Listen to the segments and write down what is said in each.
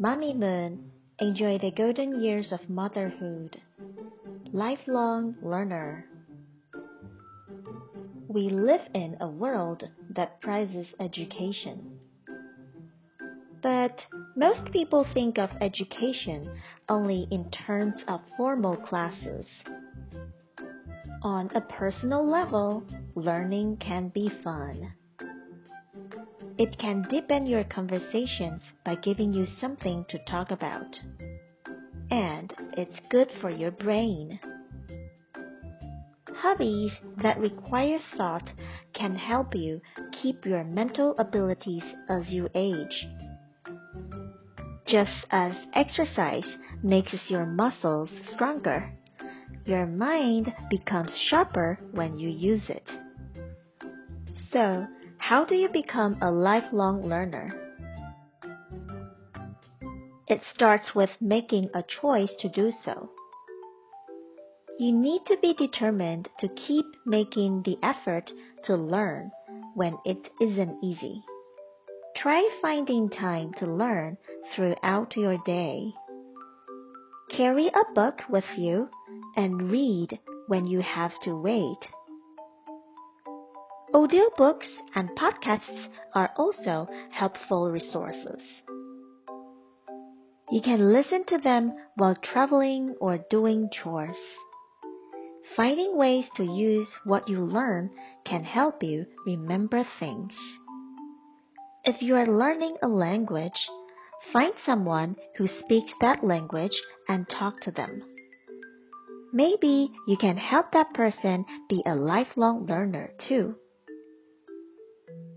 Mamimoon, enjoy the golden years of motherhood. Lifelong learner. We live in a world that prizes education. But most people think of education only in terms of formal classes. On a personal level, learning can be fun. It can deepen your conversations by giving you something to talk about. And it's good for your brain. Hobbies that require thought can help you keep your mental abilities as you age. Just as exercise makes your muscles stronger, your mind becomes sharper when you use it. So, how do you become a lifelong learner? It starts with making a choice to do so. You need to be determined to keep making the effort to learn when it isn't easy. Try finding time to learn throughout your day. Carry a book with you and read when you have to wait. Audiobooks and podcasts are also helpful resources. You can listen to them while traveling or doing chores. Finding ways to use what you learn can help you remember things. If you are learning a language, find someone who speaks that language and talk to them. Maybe you can help that person be a lifelong learner too.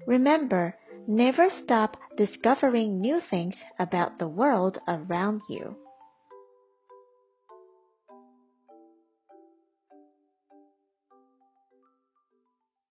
Remember, never stop discovering new things about the world around you.